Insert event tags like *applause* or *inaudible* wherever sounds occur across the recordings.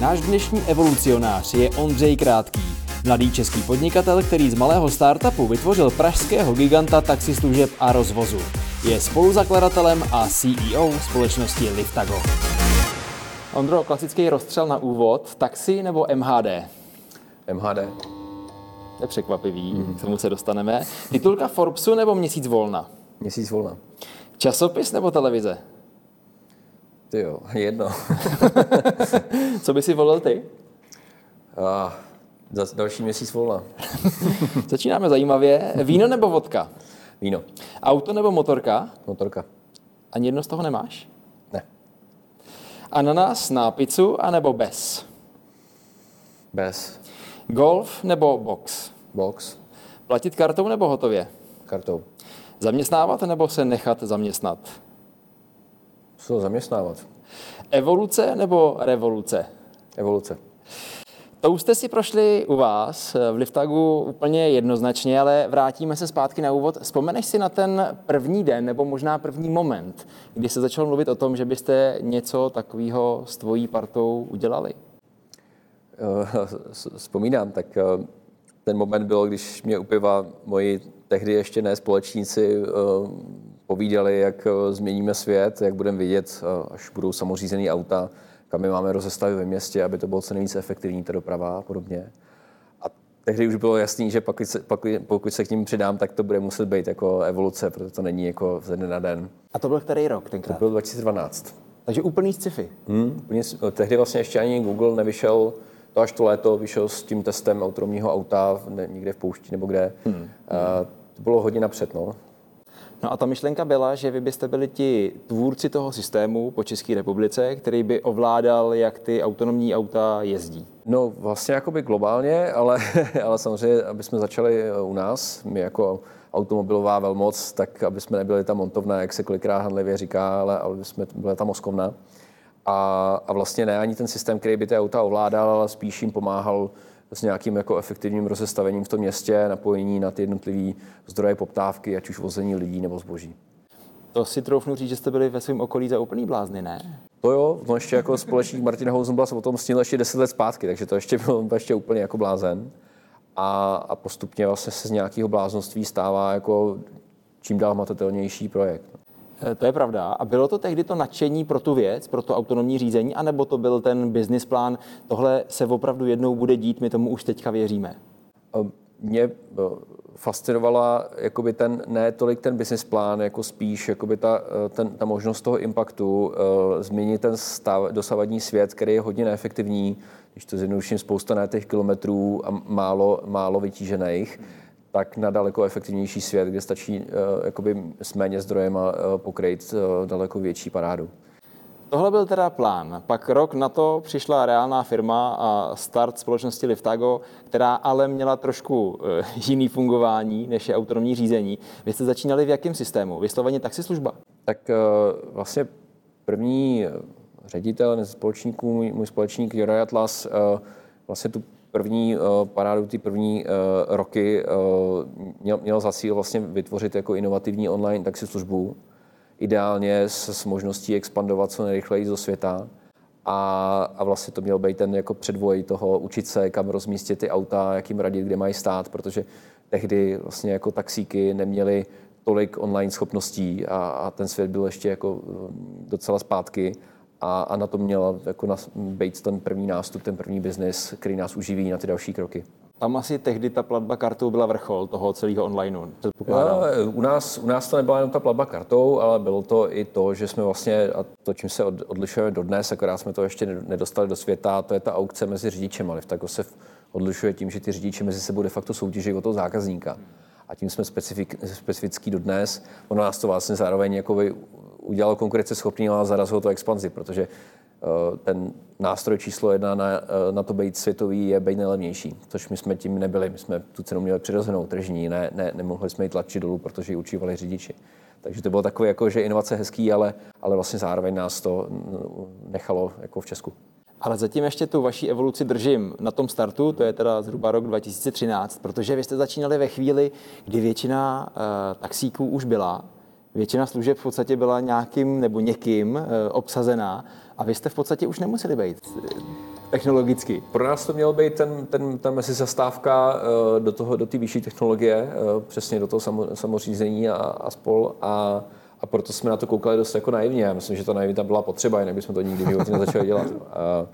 Náš dnešní evolucionář je Ondřej Krátký, mladý český podnikatel, který z malého startupu vytvořil pražského giganta taxislužeb a rozvozu. Je spoluzakladatelem a CEO společnosti Liftago. Ondro, klasický rozstřel na úvod, taxi nebo MHD? MHD. To je překvapivý, mm. k tomu se dostaneme. Titulka Forbesu nebo Měsíc volna? Měsíc volna. Časopis nebo televize? Ty jo, *laughs* jedno. *laughs* Co by si volil ty? A, za další měsíc volna. *laughs* Začínáme zajímavě. Víno nebo vodka? Víno. Auto nebo motorka? Motorka. Ani jedno z toho nemáš? Ne. Ananas na pizzu anebo bez? Bez. Golf nebo box? Box. Platit kartou nebo hotově? Kartou. Zaměstnávat nebo se nechat zaměstnat? Co zaměstnávat? Evoluce nebo revoluce? Evoluce. To už jste si prošli u vás v Liftagu úplně jednoznačně, ale vrátíme se zpátky na úvod. Vzpomeneš si na ten první den nebo možná první moment, kdy se začal mluvit o tom, že byste něco takového s tvojí partou udělali? Eh, *laughs* vzpomínám, tak eh, ten moment byl, když mě u piva moji tehdy ještě ne společníci eh, povídali, jak změníme svět, jak budeme vidět, až budou samořízený auta, kam my máme rozestavit ve městě, aby to bylo co nejvíce efektivní, ta doprava a podobně. A tehdy už bylo jasný, že pokud se, pokud, pokud se k ním přidám, tak to bude muset být jako evoluce, protože to není jako ze dne na den. A to byl který rok tenkrát? To byl 2012. Takže úplný sci-fi. Hmm, úplně, tehdy vlastně ještě ani Google nevyšel, to až to léto vyšel s tím testem autonomního auta někde v poušti nebo kde. Hmm. Uh, to bylo hodně napřed, no. No a ta myšlenka byla, že vy byste byli ti tvůrci toho systému po České republice, který by ovládal, jak ty autonomní auta jezdí. No vlastně jakoby globálně, ale, *laughs* ale samozřejmě, aby jsme začali eh, u nás, my jako automobilová velmoc, tak aby jsme nebyli ta montovna, jak se kolikrát handlivě říká, ale aby jsme byli ta moskovna. A, a vlastně ne ani ten systém, který by ty auta ovládal, ale spíš jim pomáhal s nějakým jako efektivním rozestavením v tom městě, napojení na ty jednotlivé zdroje poptávky, ať už vození lidí nebo zboží. To si troufnu říct, že jste byli ve svém okolí za úplný blázny, ne? To jo, no ještě jako společník Martina Housenblas o tom snil ještě 10 let zpátky, takže to ještě bylo to ještě úplně jako blázen. A, a postupně vlastně se z nějakého bláznoství stává jako čím dál matatelnější projekt. Eh, to je pravda. A bylo to tehdy to nadšení pro tu věc, pro to autonomní řízení, anebo to byl ten business plán, tohle se opravdu jednou bude dít, my tomu už teďka věříme? Mě eh, fascinovala jakoby ten, ne tolik ten business plán, jako spíš jakoby ta, eh, ten, ta možnost toho impaktu, změnit ten stav, dosavadní svět, který je hodně neefektivní, když to zjednoduším spousta ne těch kilometrů a málo, málo vytížených, tak na daleko efektivnější svět, kde stačí uh, jakoby s méně zdrojem uh, pokrýt uh, daleko větší parádu. Tohle byl teda plán. Pak rok na to přišla reálná firma a start společnosti Liftago, která ale měla trošku jiný fungování, než je autonomní řízení. Vy jste začínali v jakém systému? Vysloveně taxislužba? Tak vlastně první ředitel společníků, můj, můj společník Juraj Atlas, vlastně tu první uh, parádu, ty první uh, roky uh, měl, měl za cíl vlastně vytvořit jako inovativní online taxislužbu, ideálně s, s možností expandovat co nejrychleji do světa. A, a vlastně to měl být ten jako předvoj toho učit se, kam rozmístit ty auta, jak jim radit, kde mají stát, protože tehdy vlastně jako taxíky neměly tolik online schopností a, a ten svět byl ještě jako docela zpátky a, a na to měl jako na, být ten první nástup, ten první biznis, který nás uživí na ty další kroky. Tam asi tehdy ta platba kartou byla vrchol toho celého onlineu, Já, u, nás, u nás to nebyla jenom ta platba kartou, ale bylo to i to, že jsme vlastně, a to, čím se odlišujeme dodnes, akorát jsme to ještě nedostali do světa, to je ta aukce mezi řidičem, ale tak se odlišuje tím, že ty řidiči mezi sebou de facto soutěží o toho zákazníka. A tím jsme specifik, specifický dodnes. Ono nás to vlastně zároveň jako udělalo konkurenceschopný, ale zarazilo to expanzi, protože eh, ten nástroj číslo jedna na, eh, na to být světový je být nejlevnější, což my jsme tím nebyli. My jsme tu cenu měli přirozenou tržní, ne, ne, nemohli jsme ji tlačit dolů, protože ji učívali řidiči. Takže to bylo takové, jako, že inovace hezký, ale, ale vlastně zároveň nás to nechalo jako v Česku. Ale zatím ještě tu vaší evoluci držím na tom startu, to je teda zhruba rok 2013, protože vy jste začínali ve chvíli, kdy většina uh, taxíků už byla většina služeb v podstatě byla nějakým nebo někým eh, obsazená a vy jste v podstatě už nemuseli být. technologicky? Pro nás to mělo být ten, ten, ta mezi zastávka do toho, do té vyšší technologie, přesně do toho samo, samořízení a, a spol. A, a proto jsme na to koukali dost jako naivně. Já myslím, že ta naivita byla potřeba, jinak bychom to nikdy v životě nezačali dělat. *laughs* A,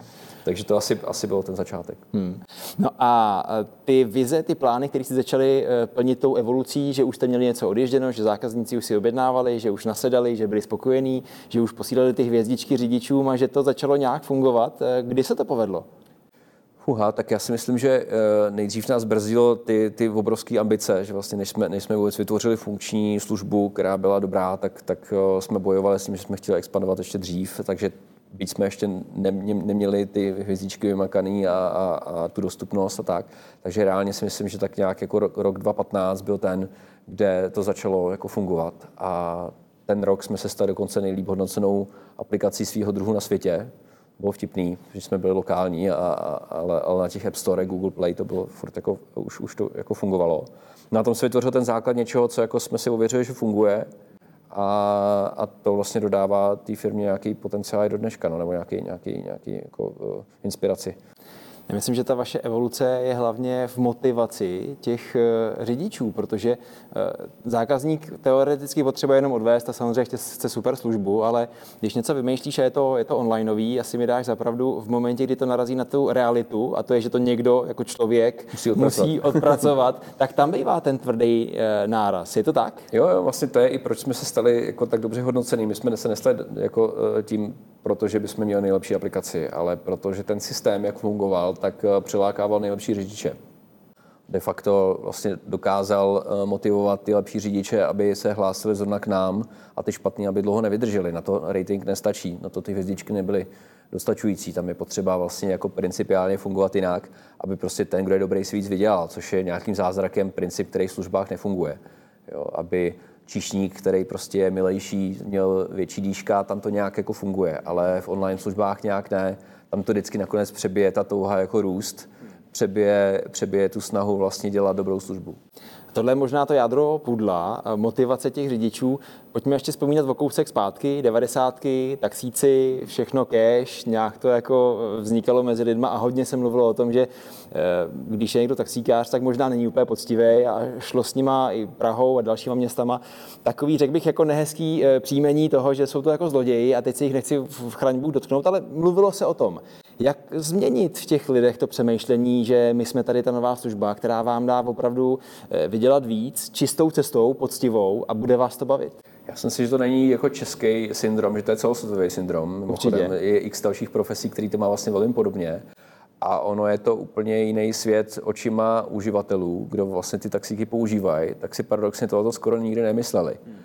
takže to asi, asi byl ten začátek. Hmm. No a ty vize, ty plány, které jste začali e, plnit tou evolucí, že už jste měli něco odježděno, že zákazníci už si objednávali, že už nasedali, že byli spokojení, že už posílali ty hvězdičky řidičům a že to začalo nějak fungovat. E, kdy se to povedlo? Huha, tak já si myslím, že e, nejdřív nás brzdilo ty, ty obrovské ambice, že vlastně než jsme, než jsme vůbec vytvořili funkční službu, která byla dobrá, tak, tak jsme bojovali s tím, že jsme chtěli expandovat ještě dřív, takže byť jsme ještě neměli ty hvězdičky vymakaný a, a, a tu dostupnost a tak. Takže reálně si myslím, že tak nějak jako rok, rok 2015 byl ten, kde to začalo jako fungovat. A ten rok jsme se stali dokonce nejlíp hodnocenou aplikací svého druhu na světě. Bylo vtipný, že jsme byli lokální, a, a, ale, ale na těch App Store, Google Play to bylo furt jako, už, už to jako fungovalo. Na tom se vytvořil ten základ něčeho, co jako jsme si ověřili, že funguje a, a to vlastně dodává té firmě nějaký potenciál i do dneška, no, nebo nějaký, nějaký, nějaký jako, uh, inspiraci. Já myslím, že ta vaše evoluce je hlavně v motivaci těch eh, řidičů, protože eh, zákazník teoreticky potřebuje jenom odvést a samozřejmě chce super službu, ale když něco vymýšlíš a je to, je to onlineový, asi mi dáš zapravdu v momentě, kdy to narazí na tu realitu, a to je, že to někdo jako člověk musí odpracovat, musí odpracovat tak tam bývá ten tvrdý eh, náraz. Je to tak? Jo, jo, vlastně to je i proč jsme se stali jako tak dobře hodnocený. My jsme se nestali jako tím, protože bychom měli nejlepší aplikaci, ale protože ten systém, jak fungoval, tak eh, přilákával nejlepší řidiče. De facto vlastně dokázal eh, motivovat ty lepší řidiče, aby se hlásili zrovna k nám a ty špatní, aby dlouho nevydrželi. Na to rating nestačí, na to ty hvězdičky nebyly dostačující. Tam je potřeba vlastně jako principiálně fungovat jinak, aby prostě ten, kdo je dobrý, si víc vydělal, což je nějakým zázrakem princip, který v službách nefunguje. Jo, aby číšník, který prostě je milejší, měl větší dýška, tam to nějak jako funguje, ale v online službách nějak ne tam to vždycky nakonec přebije ta touha jako růst, přebije, přebije tu snahu vlastně dělat dobrou službu. Tohle je možná to jádro pudla, motivace těch řidičů. Pojďme ještě vzpomínat o kousek zpátky, devadesátky, taxíci, všechno cash, nějak to jako vznikalo mezi lidma a hodně se mluvilo o tom, že eh, když je někdo taxíkář, tak možná není úplně poctivý a šlo s nima i Prahou a dalšíma městama. Takový, řekl bych, jako nehezký eh, příjmení toho, že jsou to jako zloději a teď si jich nechci v chraňbu dotknout, ale mluvilo se o tom. Jak změnit v těch lidech to přemýšlení, že my jsme tady ta nová služba, která vám dá opravdu eh, vydělat víc, čistou cestou, poctivou a bude vás to bavit? Já si myslím, že to není jako český syndrom, že to je celosvětový syndrom. Určitě. Je x dalších profesí, který to má vlastně velmi podobně. A ono je to úplně jiný svět očima uživatelů, kdo vlastně ty taxíky používají, tak si paradoxně tohoto skoro nikdy nemysleli. Hmm.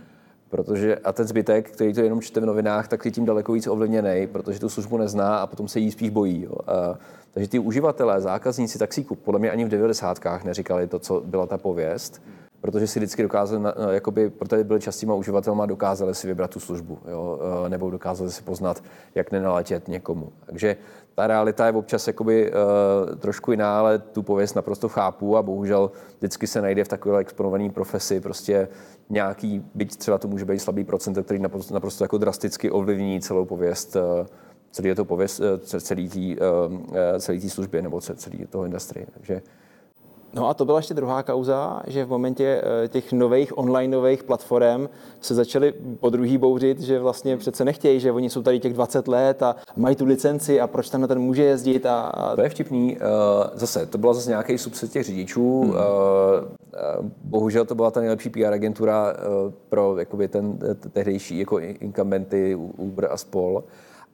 Protože a ten zbytek, který to jenom čte v novinách, tak je tím daleko víc ovlivněný, protože tu službu nezná a potom se jí spíš bojí. Jo. A, takže ty uživatelé, zákazníci taxíku, podle mě ani v 90. neříkali to, co byla ta pověst, protože si vždycky dokázali, jakoby, protože byli častýma uživatelma, dokázali si vybrat tu službu, jo, nebo dokázali si poznat, jak nenaletět někomu. Takže ta realita je občas jakoby, uh, trošku jiná, ale tu pověst naprosto chápu a bohužel vždycky se najde v takové exponované profesi prostě nějaký, byť třeba to může být slabý procent, který naprosto, naprosto jako drasticky ovlivní celou pověst, uh, celý to pověst, celý uh, celý služby nebo celý toho industrie. Takže No a to byla ještě druhá kauza, že v momentě eh, těch nových onlineových platform se začaly po druhý bouřit, že vlastně přece nechtějí, že oni jsou tady těch 20 let a mají tu licenci a proč tam na ten může jezdit. A... To je vtipný. Eh, zase, to byla zase nějaký subset těch řidičů. Hmm. Eh, bohužel to byla ta nejlepší PR agentura pro jakoby ten tehdejší jako incumbenty Uber a spol.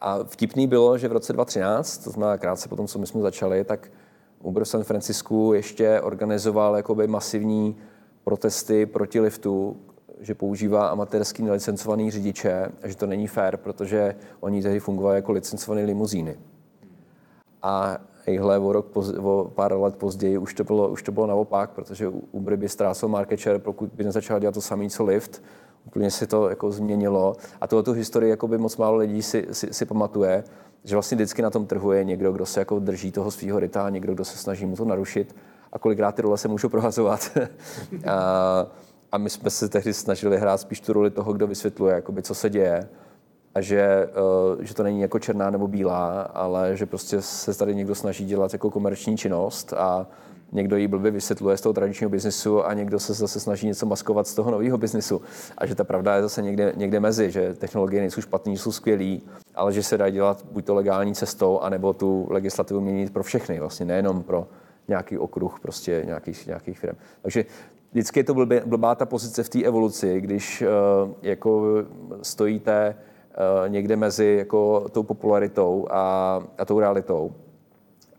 A vtipný bylo, že v roce 2013, to znamená krátce potom, co my jsme začali, tak Uber v San Francisku ještě organizoval jakoby masivní protesty proti liftu, že používá amatérský nelicencovaný řidiče a že to není fér, protože oni tehdy fungovali jako licencované limuzíny. A ejhle, o, rok o pár let později už to, bylo, už to bylo naopak, protože Uber by ztrácel market share, pokud by nezačal dělat to samé, co Lyft. Úplně se to jako změnilo. A tohle tu historii jako by moc málo lidí si, si, si pamatuje že vlastně vždycky na tom trhu je někdo, kdo se jako drží toho svého ryta, někdo, kdo se snaží mu to narušit a kolikrát ty role se můžou prohazovat. *laughs* a, a my jsme se tehdy snažili hrát spíš tu roli toho, kdo vysvětluje, jakoby, co se děje. a že, uh, že to není jako černá nebo bílá, ale že prostě se tady někdo snaží dělat jako komerční činnost a někdo ji blbě vysvětluje z toho tradičního biznesu a někdo se zase snaží něco maskovat z toho nového biznesu. A že ta pravda je zase někde, někde mezi, že technologie nejsou špatné, jsou skvělé, ale že se dá dělat buď to legální cestou, anebo tu legislativu měnit pro všechny, vlastně nejenom pro nějaký okruh prostě nějakých, nějakých firm. Takže vždycky je to blbě, blbá ta pozice v té evoluci, když uh, jako stojíte uh, někde mezi jako tou popularitou a, a tou realitou.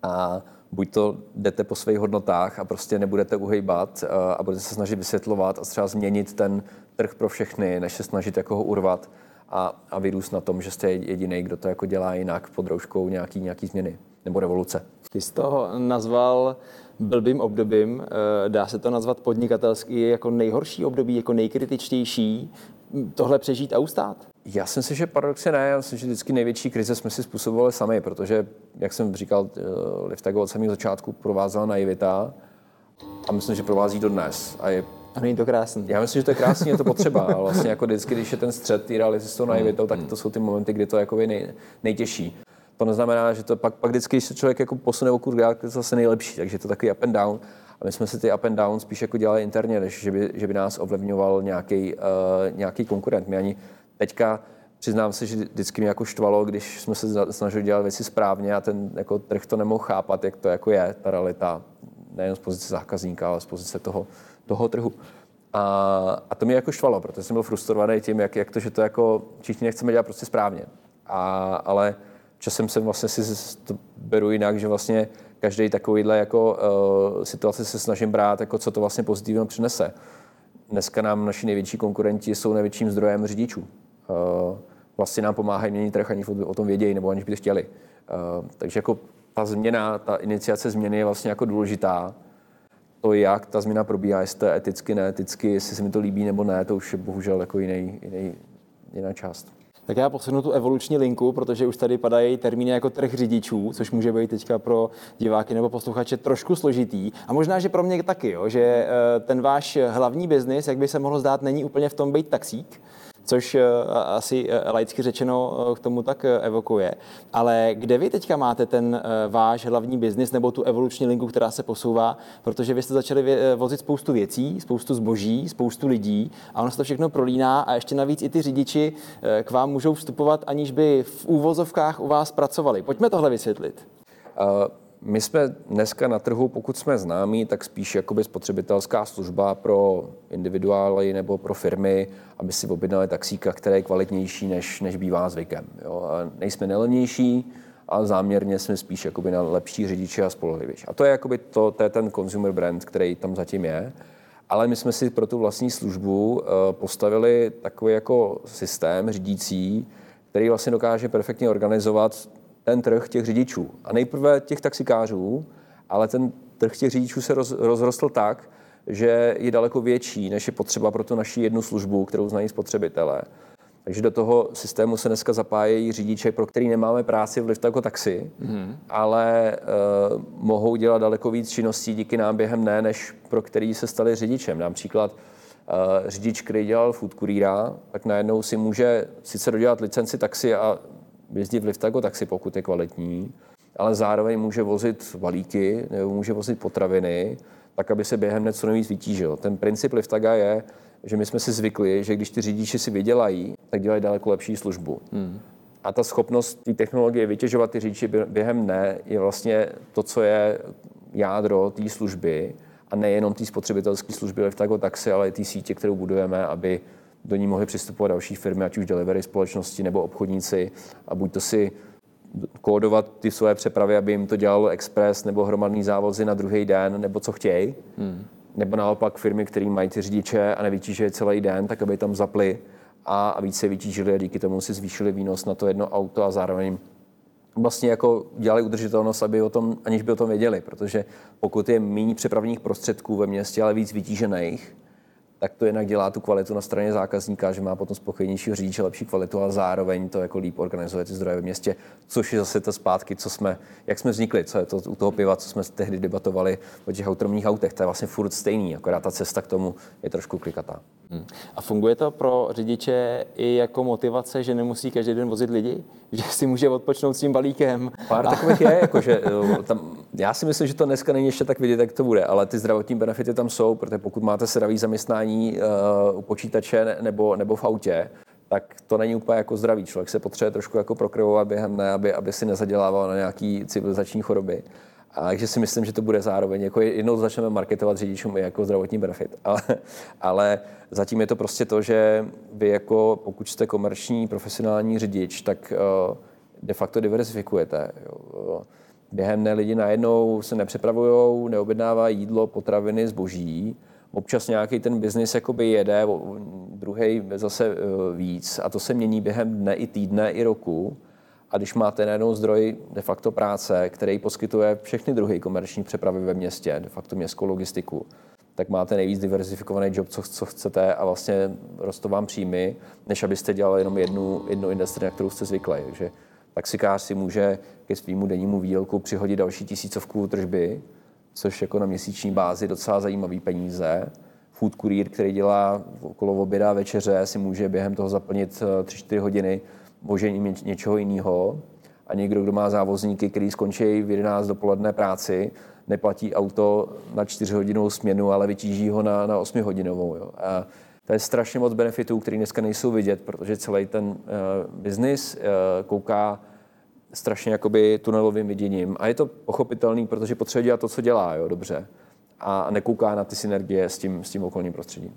A buď to jdete po svých hodnotách a prostě nebudete uhejbat uh, a budete se snažit vysvětlovat a třeba změnit ten trh pro všechny, než se snažit jako ho urvat a, a vyrůst na tom, že jste jediný, kdo to jako dělá jinak pod rouškou nějaký, nějaký změny nebo revoluce. Ty jsi to nazval blbým obdobím. Eh, dá se to nazvat podnikatelský jako nejhorší období, jako nejkritičtější. Tohle přežít a ustát? Já si myslím, že paradoxně ne. Já myslím, že vždycky největší krize jsme si způsobovali sami, protože, jak jsem říkal, eh, Liftago od samého začátku provázela naivita a myslím, že provází do dnes. A je a není to krásný. Já myslím, že to je krásný, je to potřeba. Ale vlastně jako vždycky, když je ten střed ty reality s tou naivitou, tak to jsou ty momenty, kdy to je nej, nejtěžší. To neznamená, že to pak, pak vždycky, když se člověk jako posune o kurz, je to zase nejlepší, takže je to takový up and down. A my jsme si ty up and down spíš jako dělali interně, než že by, že by nás ovlivňoval nějaký, uh, nějaký konkurent. My ani teďka přiznám se, že vždycky mě jako štvalo, když jsme se snažili dělat věci správně a ten jako trh to nemohl chápat, jak to jako je, ta realita, nejen z pozice zákazníka, ale z pozice toho, toho trhu. A, a to mě jako štvalo, protože jsem byl frustrovaný tím, jak, jak to, že to jako všichni nechceme dělat prostě správně. A, ale časem jsem vlastně si to beru jinak, že vlastně každý takovýhle jako uh, situace se snažím brát, jako co to vlastně pozitivně přinese. Dneska nám naši největší konkurenti jsou největším zdrojem řidičů. Uh, vlastně nám pomáhají měnit trh, aniž o tom vědějí nebo aniž by chtěli. Uh, takže jako ta změna, ta iniciace změny je vlastně jako důležitá. To, jak ta změna probíhá, jestli to je eticky, neeticky, jestli se mi to líbí nebo ne, to už je bohužel jako jiný, jiný, jiná část. Tak já posunu tu evoluční linku, protože už tady padají termíny jako trh řidičů, což může být teďka pro diváky nebo posluchače trošku složitý. A možná, že pro mě taky, jo, že eh, ten váš hlavní biznis, jak by se mohlo zdát, není úplně v tom být taxík, což eh, asi eh, laicky řečeno eh, k tomu tak evokuje. Ale kde vy teďka máte ten váš hlavní biznis nebo tu evoluční linku, která se posouvá, protože vy jste začali vozit spoustu věcí, spoustu zboží, spoustu lidí a ono se to všechno prolíná a ještě navíc i ty řidiči k vám můžou vstupovat, aniž by v úvozovkách u vás pracovali. Pojďme tohle vysvětlit. Uh... My jsme dneska na trhu, pokud jsme známí, tak spíš jakoby spotřebitelská služba pro individuály nebo pro firmy, aby si objednali taxíka, který je kvalitnější, než, než bývá zvykem. Jo. A nejsme nelevnější, ale záměrně jsme spíš jakoby na lepší řidiče a spolehlivější. A to je, jakoby to, to je ten consumer brand, který tam zatím je. Ale my jsme si pro tu vlastní službu uh, postavili takový jako systém řídící, který vlastně dokáže perfektně organizovat ten trh těch řidičů. A nejprve těch taxikářů, ale ten trh těch řidičů se roz, rozrostl tak, že je daleko větší, než je potřeba pro tu naši jednu službu, kterou znají spotřebitelé. Takže do toho systému se dneska zapájejí řidiče, pro který nemáme práci v Lyft jako taxi, mm. ale uh, mohou dělat daleko víc činností díky nám během ne, než pro který se stali řidičem. Například uh, řidič, který dělal food kurýra, tak najednou si může sice dodělat licenci taxi a jezdí v Liftago taxi, pokud je kvalitní, ale zároveň může vozit balíky nebo může vozit potraviny, tak aby se během něco nejvíc vytížil. Ten princip Liftaga je, že my jsme si zvykli, že když ty řidiči si vydělají, tak dělají daleko lepší službu. Hmm. A ta schopnost té technologie vytěžovat ty řidiči během dne je vlastně to, co je jádro té služby a nejenom té spotřebitelské služby Liftago taxi, ale i té sítě, kterou budujeme, aby do ní mohly přistupovat další firmy, ať už delivery společnosti nebo obchodníci a buď to si kódovat ty své přepravy, aby jim to dělalo express nebo hromadný závozy na druhý den, nebo co chtějí. Hmm. Nebo naopak firmy, které mají ty řidiče a nevytíží celý den, tak aby tam zapli a, a více vytížili a díky tomu si zvýšili výnos na to jedno auto a zároveň vlastně jako dělali udržitelnost, aby o tom, aniž by o tom věděli, protože pokud je méně přepravních prostředků ve městě, ale víc vytížených, tak to jinak dělá tu kvalitu na straně zákazníka, že má potom spokojenější řidiče, lepší kvalitu a zároveň to jako líp organizuje ty zdroje v městě, což je zase to zpátky, co jsme, jak jsme vznikli, co je to u toho piva, co jsme tehdy debatovali o těch autonomních autech, to je vlastně furt stejný, akorát ta cesta k tomu je trošku klikatá. Hmm. A funguje to pro řidiče i jako motivace, že nemusí každý den vozit lidi? *laughs* Že si může odpočnout s tím balíkem? Pár takových je, jakože *laughs* tam, já si myslím, že to dneska není ještě tak vidět, jak to bude, ale ty zdravotní benefity tam jsou, protože pokud máte sedavý zaměstnání uh, u počítače nebo, nebo v autě, tak to není úplně jako zdravý. Člověk se potřebuje trošku jako prokrvovat během ne, aby, aby si nezadělával na nějaký civilizační choroby. A takže si myslím, že to bude zároveň, jako jednou začneme marketovat řidičům i jako zdravotní benefit. *laughs* Ale, ale zatím je to prostě to, že vy jako, pokud jste komerční, profesionální řidič, tak uh, de facto diversifikujete. Během dne lidi najednou se nepřepravují, neobjednávají jídlo, potraviny, zboží. Občas nějaký ten biznis jakoby jede, druhý zase uh, víc. A to se mění během dne i týdne i roku. A když máte najednou zdroj de facto práce, který poskytuje všechny druhy komerční přepravy ve městě, de facto městskou logistiku, tak máte nejvíc diversifikovaný job, co, co chcete a vlastně rostou vám příjmy, než abyste dělali jenom jednu, jednu industrii, na kterou jste zvyklí. Takže taxikář si může ke svýmu dennímu výdělku přihodit další tisícovku tržby, což jako na měsíční bázi docela zajímavý peníze. Food courier, který dělá okolo oběda a večeře, si může během toho zaplnit 3-4 hodiny vožením něčeho jiného a někdo, kdo má závozníky, který skončí v 11 dopoledne práci, neplatí auto na 4 hodinovou směnu, ale vytíží ho na, na 8 hodinovou. Jo. A to je strašně moc benefitů, které dneska nejsou vidět, protože celý ten uh, biznis uh, kouká strašně jakoby tunelovým viděním. A je to pochopitelný, protože potřebuje dělat to, co dělá, jo, dobře. A nekouká na ty synergie s tím, s tím okolním prostředím.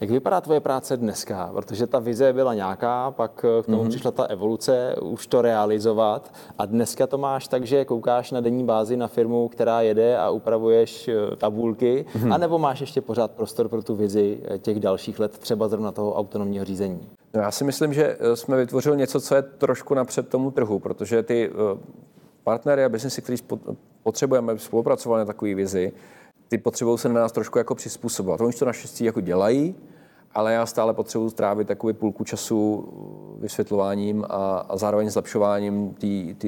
Jak vypadá tvoje práce dneska? Protože ta vize byla nějaká, pak k tomu mm-hmm. přišla ta evoluce, už to realizovat a dneska to máš tak, že koukáš na denní bázi na firmu, která jede a upravuješ eh, tabulky, mm-hmm. anebo máš ještě pořád prostor pro tu vizi eh, těch dalších let, třeba zrovna toho autonomního řízení? No já si myslím, že eh, jsme vytvořili něco, co je trošku napřed tomu trhu, protože ty partnery a biznesy, který potřebujeme, spolupracovali na takové vizi, ty potřebují se na nás trošku jako přizpůsobovat. Oni to naštěstí jako dělají, ale já stále potřebuji strávit takový půlku času vysvětlováním a, a zároveň zlepšováním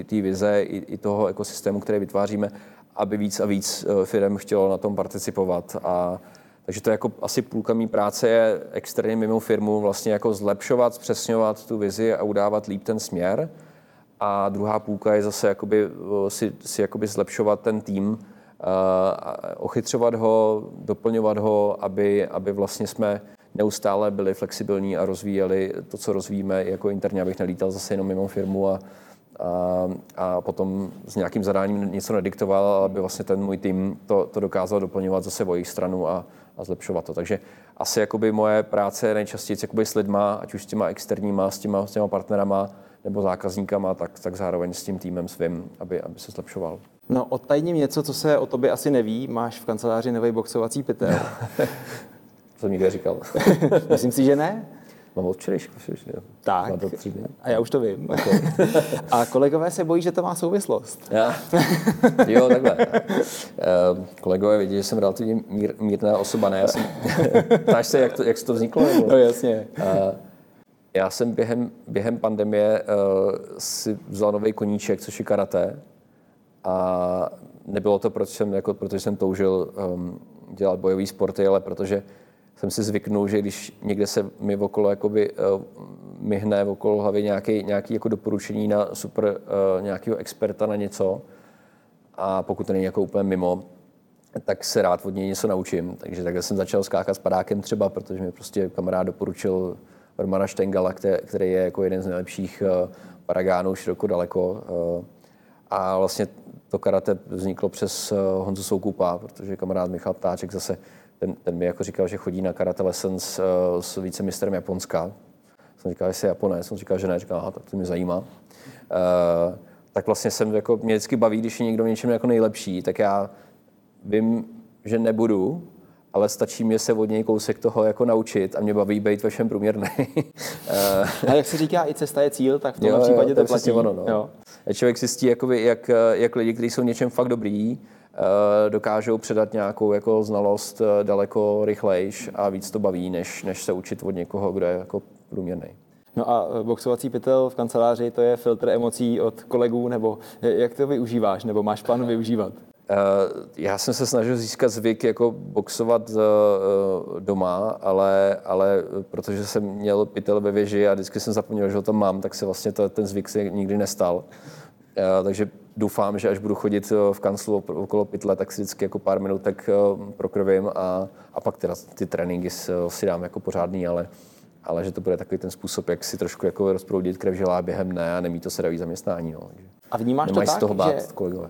té vize i, i toho ekosystému, který vytváříme, aby víc a víc eh, firm chtělo na tom participovat. A, takže to je jako asi půlka mý práce je externě mimo firmu vlastně jako zlepšovat, zpřesňovat tu vizi a udávat líp ten směr. A druhá půlka je zase jakoby, eh, si, si jakoby zlepšovat ten tým, ochytřovat ho, doplňovat ho, aby, aby vlastně jsme neustále byli flexibilní a rozvíjeli to, co rozvíjíme jako interně, abych nelítal zase jenom mimo firmu a, a, a potom s nějakým zadáním něco nediktoval, ale aby vlastně ten můj tým to, to dokázal doplňovat zase o jejich stranu a, a zlepšovat to. Takže asi jakoby moje práce je nejčastěji s lidma, ať už s těma externíma, s těma, s těma partnerama nebo zákazníkama, tak, tak zároveň s tím týmem svým, aby, aby se zlepšoval. No, odtajním něco, co se o tobě asi neví. Máš v kanceláři nový boxovací pytel. *laughs* To někde říkal. *laughs* Myslím si, že ne. Mám od včerejšku, Tak, a já už to vím. Okay. *laughs* a kolegové se bojí, že to má souvislost. Já. Jo, takhle. Uh, kolegové vidí, že jsem relativně mír, mírná osoba, ne? Já jsem, ptáš se, jak, to, jak to vzniklo? Nebo? No jasně. Uh, já jsem během, během pandemie uh, si vzal nový koníček, což je karate. A nebylo to, protože jsem, jako, protože jsem toužil um, dělat bojové sporty, ale protože jsem si zvyknul, že když někde se mi okolo jakoby, uh, myhne okolo hlavy nějaký, nějaký jako doporučení na super uh, nějakého experta na něco, a pokud to není jako úplně mimo, tak se rád od něj něco naučím. Takže takhle jsem začal skákat s padákem třeba, protože mi prostě kamarád doporučil Romana Štengala, který je jako jeden z nejlepších uh, paragánů široko daleko. A vlastně to karate vzniklo přes uh, Honzu Soukupa, protože kamarád Michal Ptáček zase ten, ten mi jako říkal, že chodí na karate lessons uh, s vicemistrem Japonska. Jsem říkal, jestli je Japonec, jsem říkal, že ne, říkal, tak to mě zajímá. Uh, tak vlastně jsem jako, mě vždycky baví, když je někdo v něčem jako nejlepší, tak já vím, že nebudu, ale stačí mě se od něj kousek toho jako naučit a mě baví být ve všem průměrný. *laughs* a jak se říká, i cesta je cíl, tak v tomhle případě jo, to, to platí. Ono, no. jo. Člověk zjistí, jakoby, jak, jak lidi, kteří jsou něčem fakt dobrý, dokážou předat nějakou jako znalost daleko rychlejš a víc to baví, než, než se učit od někoho, kdo je jako průměrný. No a boxovací pytel v kanceláři, to je filtr emocí od kolegů, nebo jak to využíváš, nebo máš plán využívat? Eh, já jsem se snažil získat zvyk jako boxovat eh, doma, ale, ale protože jsem měl pytel ve věži a vždycky jsem zapomněl, že ho tam mám, tak se vlastně to, ten zvyk se nikdy nestal. Eh, takže doufám, že až budu chodit v kanclu okolo pytle, tak si vždycky jako pár minut tak prokrvím a, a pak teda ty tréninky si dám jako pořádný, ale ale že to bude takový ten způsob, jak si trošku jako rozproudit krev žilá během dne a nemí to sedavý zaměstnání. No. A vnímáš to tak, z toho bát, že... kolegové.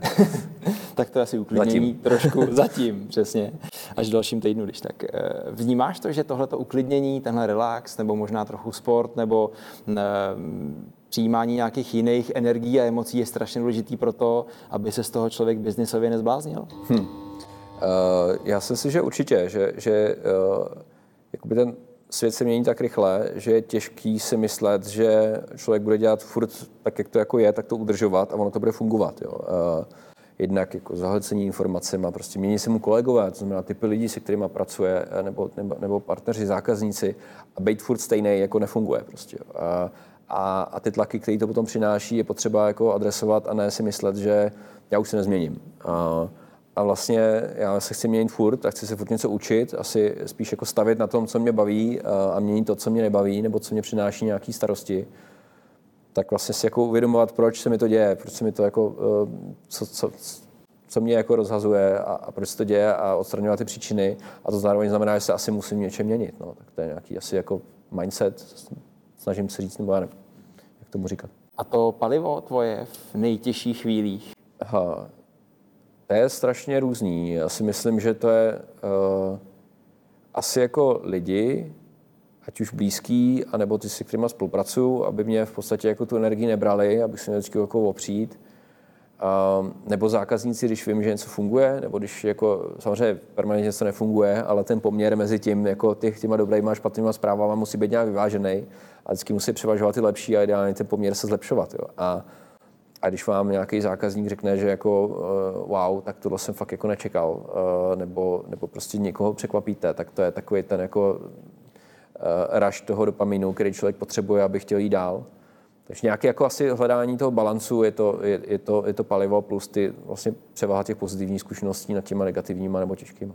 *laughs* tak to asi uklidnění zatím. *laughs* trošku *laughs* zatím, přesně, až v dalším týdnu, když tak. Eh, vnímáš to, že tohleto uklidnění, tenhle relax, nebo možná trochu sport, nebo ne, eh, přijímání nějakých jiných energií a emocí je strašně důležitý pro to, aby se z toho člověk biznisově nezbláznil? Hm. Uh, já si myslím, že určitě, že, že uh, jakoby ten svět se mění tak rychle, že je těžký si myslet, že člověk bude dělat furt tak, jak to jako je, tak to udržovat a ono to bude fungovat. Jo. Jednak jako zahlcení informacemi, prostě mění se mu kolegové, to znamená typy lidí, se kterými pracuje, eh, nebo, nebo, nebo partneři, zákazníci a být furt stejný jako nefunguje prostě. A, a, a ty tlaky, které to potom přináší, je potřeba jako adresovat a ne si myslet, že já už se nezměním. A, a vlastně já se chci měnit furt a chci se furt něco učit, asi spíš jako stavit na tom, co mě baví a měnit to, co mě nebaví, nebo co mě přináší nějaké starosti. Tak vlastně si jako uvědomovat, proč se mi to děje, proč se mi to jako, eh, co, co, co mě jako rozhazuje a, a proč se to děje a odstraňovat ty příčiny. A to zároveň znamená, že se asi musím něčem měnit. No. Tak to je nějaký asi jako mindset, snažím se říct, nebo já nevím, jak tomu říkat. A to palivo tvoje v nejtěžších chvílích? Aha, to je strašně různý. Já si myslím, že to je uh, asi jako lidi, ať už blízký, anebo ty, si kterými spolupracuju, aby mě v podstatě jako tu energii nebrali, abych se měl vždycky jako opřít. Uh, nebo zákazníci, když vím, že něco funguje, nebo když jako, samozřejmě permanentně něco nefunguje, ale ten poměr mezi tím, jako těch, těma dobrýma a špatnýma zprávama musí být nějak vyvážený a vždycky musí převažovat ty lepší a ideálně ten poměr se zlepšovat. Jo. A a když vám nějaký zákazník řekne, že jako uh, wow, tak tohle jsem fakt jako nečekal, uh, nebo, nebo prostě někoho překvapíte, tak to je takový ten jako uh, raš toho dopaminu, který člověk potřebuje, aby chtěl jít dál. Takže nějaké jako asi hledání toho balancu je to, je, je, to, je to palivo plus ty vlastně převaha těch pozitivních zkušeností nad těma negativníma nebo těžkýma.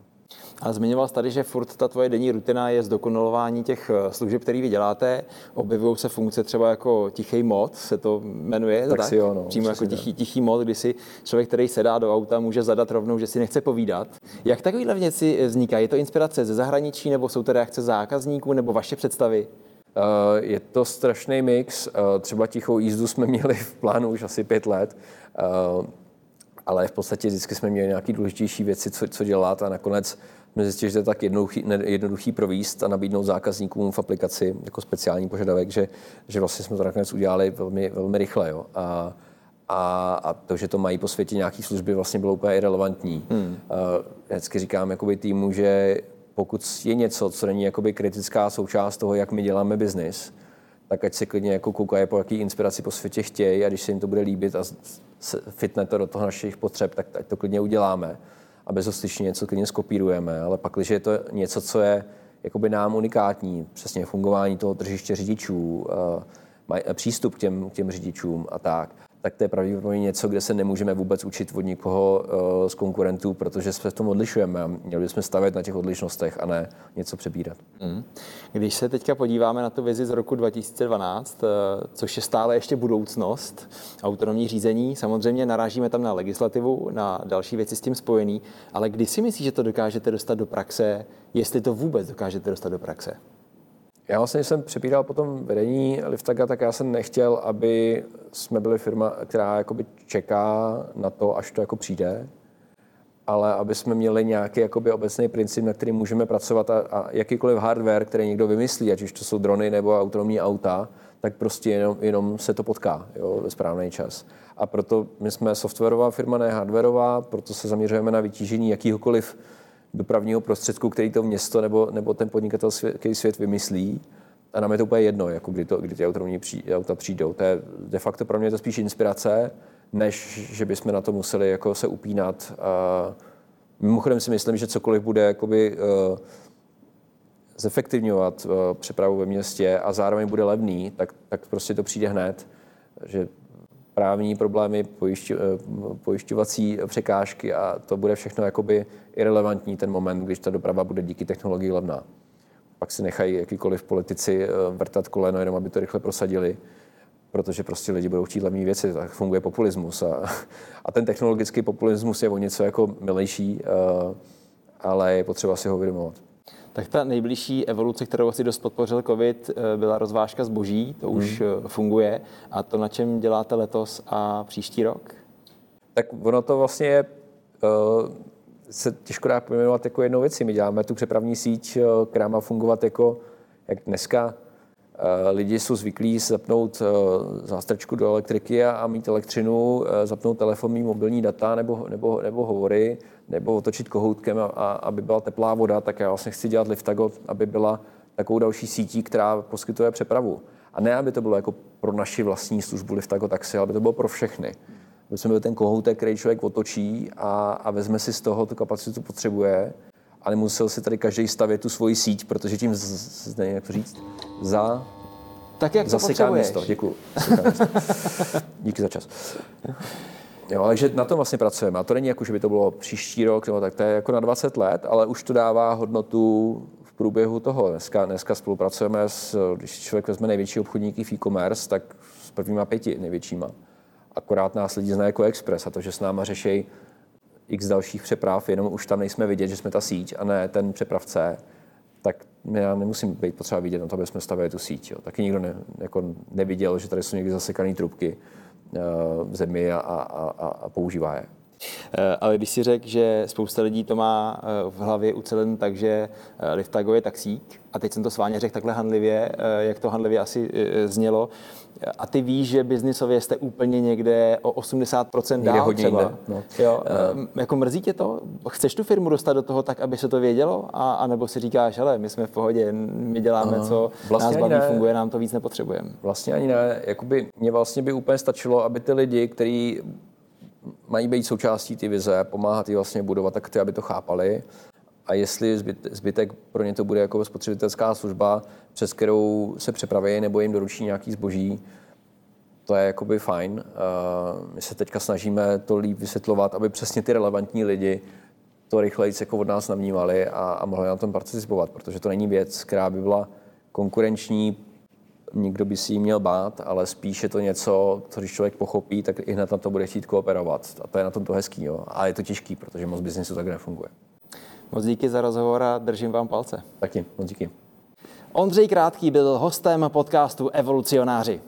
A zmiňoval jsi tady, že furt ta tvoje denní rutina je zdokonalování těch eh, služeb, které vy děláte. Objevují se funkce třeba jako tichý mod, se to jmenuje. Tak, tak? si jo, no, Přímo jako tichý, tichý mod, kdy si člověk, který sedá do auta, může zadat rovnou, že si nechce povídat. Jak takovýhle věci vznikají? Je to inspirace ze zahraničí, nebo jsou to reakce zákazníků, nebo vaše představy? Uh, je to strašný mix. Třeba tichou jízdu jsme *laughs* měli v plánu už asi pět let. Ale v podstatě vždycky jsme měli nějaké důležitější věci, co, co dělat a nakonec jsme zjistili, že to je tak jednoduchý, jednoduchý províst a nabídnout zákazníkům v aplikaci jako speciální požadavek, že, že vlastně jsme to nakonec udělali velmi, velmi rychle. Jo. A, a, a to, že to mají po světě nějaké služby, vlastně bylo úplně irrelevantní. Hmm. Vždycky říkám jakoby týmu, že pokud je něco, co není jakoby kritická součást toho, jak my děláme biznis, tak ať se klidně jako koukají, po jaký inspiraci po světě chtějí a když se jim to bude líbit a fitne to do toho našich potřeb, tak ať to klidně uděláme a bezostyčně něco klidně skopírujeme. Ale pak, když je to něco, co je jakoby nám unikátní, přesně fungování toho tržiště řidičů, uh, přístup k těm, k těm řidičům a tak, tak to je pravděpodobně něco, kde se nemůžeme vůbec učit od nikoho uh, z konkurentů, protože se v tom odlišujeme měli bychom stavět na těch odlišnostech a ne něco přebírat. Mm. Když se teďka podíváme na tu vizi z roku 2012, uh, eh, což je stále ještě budoucnost, autonomní řízení, samozřejmě narážíme tam na legislativu, na další věci s tím spojený, ale kdy si myslíš, že to dokážete dostat do praxe, jestli to vůbec dokážete dostat do praxe? Já vlastně, jsem přepíral potom vedení Liftaga, tak já jsem nechtěl, aby jsme byli firma, která jakoby čeká na to, až to jako přijde, ale aby jsme měli nějaký jakoby obecný princip, na který můžeme pracovat a, a jakýkoliv hardware, který někdo vymyslí, ať už to jsou drony nebo autonomní auta, tak prostě jenom, jenom se to potká jo, ve správný čas. A proto my jsme softwarová firma, ne hardwareová, proto se zaměřujeme na vytížení jakýhokoliv dopravního prostředku, který to město nebo, nebo ten podnikatel který svět vymyslí. A nám je to úplně jedno, jako kdy, to, kdy ty autonomní pří, auta přijdou. To je de facto pro mě to spíš inspirace, než že bychom na to museli jako se upínat. Mimochodem si myslím, že cokoliv bude jakoby, uh, zefektivňovat uh, přepravu ve městě a zároveň bude levný, tak, tak prostě to přijde hned. Že právní problémy, pojišťo, uh, pojišťovací překážky a to bude všechno jakoby irrelevantní ten moment, když ta doprava bude díky technologii levná. Pak si nechají jakýkoliv politici vrtat koleno, jenom aby to rychle prosadili protože prostě lidi budou chtít levné věci, tak funguje populismus. A, *laughs* a ten technologický populismus je o něco jako milejší, uh, ale je potřeba si ho uvědomovat. Tak ta nejbližší evoluce, kterou asi dost podpořil COVID, eh, byla rozvážka zboží, to už hmm. Eh, funguje. A to, na čem děláte letos a příští rok? Tak ono to vlastně je, uh, se těžko dá pojmenovat jako jednou věci. My děláme tu přepravní síť, která má fungovat jako, jak dneska Eh, lidi jsou zvyklí zapnout eh, zástrčku do elektriky a mít elektřinu, eh, zapnout telefon, mít mobilní data nebo, nebo, nebo hovory, nebo otočit kohoutkem, a, a, aby byla teplá voda, tak já vlastně chci dělat Liftago, aby byla takovou další sítí, která poskytuje přepravu. A ne, aby to bylo jako pro naši vlastní službu Liftago taxi, ale aby to bylo pro všechny. Aby jsme byl ten kohoutek, který člověk otočí a, a vezme si z toho tu kapacitu potřebuje a nemusel si tady každý stavět tu svoji síť, protože tím, z, z, jak to říct, za tak jak to potřebuješ. místo. Děkuji. *laughs* Díky za čas. Jo, takže na tom vlastně pracujeme. A to není jako, že by to bylo příští rok, nebo tak to je jako na 20 let, ale už to dává hodnotu v průběhu toho. Dneska, dneska spolupracujeme s, když člověk vezme největší obchodníky v e-commerce, tak s prvníma pěti největšíma. Akorát nás lidi znají jako Express a to, že s náma řeší x dalších přeprav, jenom už tam nejsme vidět, že jsme ta síť a ne ten přepravce, tak já nemusím být potřeba vidět na to, aby jsme stavili tu síť. Jo. Taky nikdo ne, jako neviděl, že tady jsou někdy zasekané trubky uh, v zemi a, a, a, a používá je. Eh, ale když si řekl, že spousta lidí to má eh, v hlavě ucelen tak, že Liftago je taxík, a teď jsem to sváně řekl takhle handlivě, jak to handlivě asi znělo, a ty víš, že biznisově jste úplně někde o 80% dál hodně třeba. Jinde, no. jo, uh, jako mrzí tě to? Chceš tu firmu dostat do toho tak, aby se to vědělo? A, a nebo si říkáš, hele, my jsme v pohodě, my děláme, uh, co vlastně nás baví, ne. funguje, nám to víc nepotřebujeme. Vlastně ani ne. Jakoby, mě vlastně by úplně stačilo, aby ty lidi, kteří mají být součástí ty vize, pomáhat ji vlastně budovat, tak ty, aby to chápali. A jestli zbytek pro ně to bude jako spotřebitelská služba, přes kterou se přepraví nebo jim doručí nějaký zboží, to je jakoby fajn. My se teďka snažíme to líp vysvětlovat, aby přesně ty relevantní lidi to rychleji jako od nás navnímali a, a mohli na tom participovat, protože to není věc, která by byla konkurenční, nikdo by si ji měl bát, ale spíš je to něco, co když člověk pochopí, tak i hned na to bude chtít kooperovat. A to je na tom to hezký. Jo. A je to těžký, protože moc biznesu tak nefunguje. Moc díky za rozhovor a držím vám palce. Taky, moc díky. Ondřej Krátký byl hostem podcastu Evolucionáři.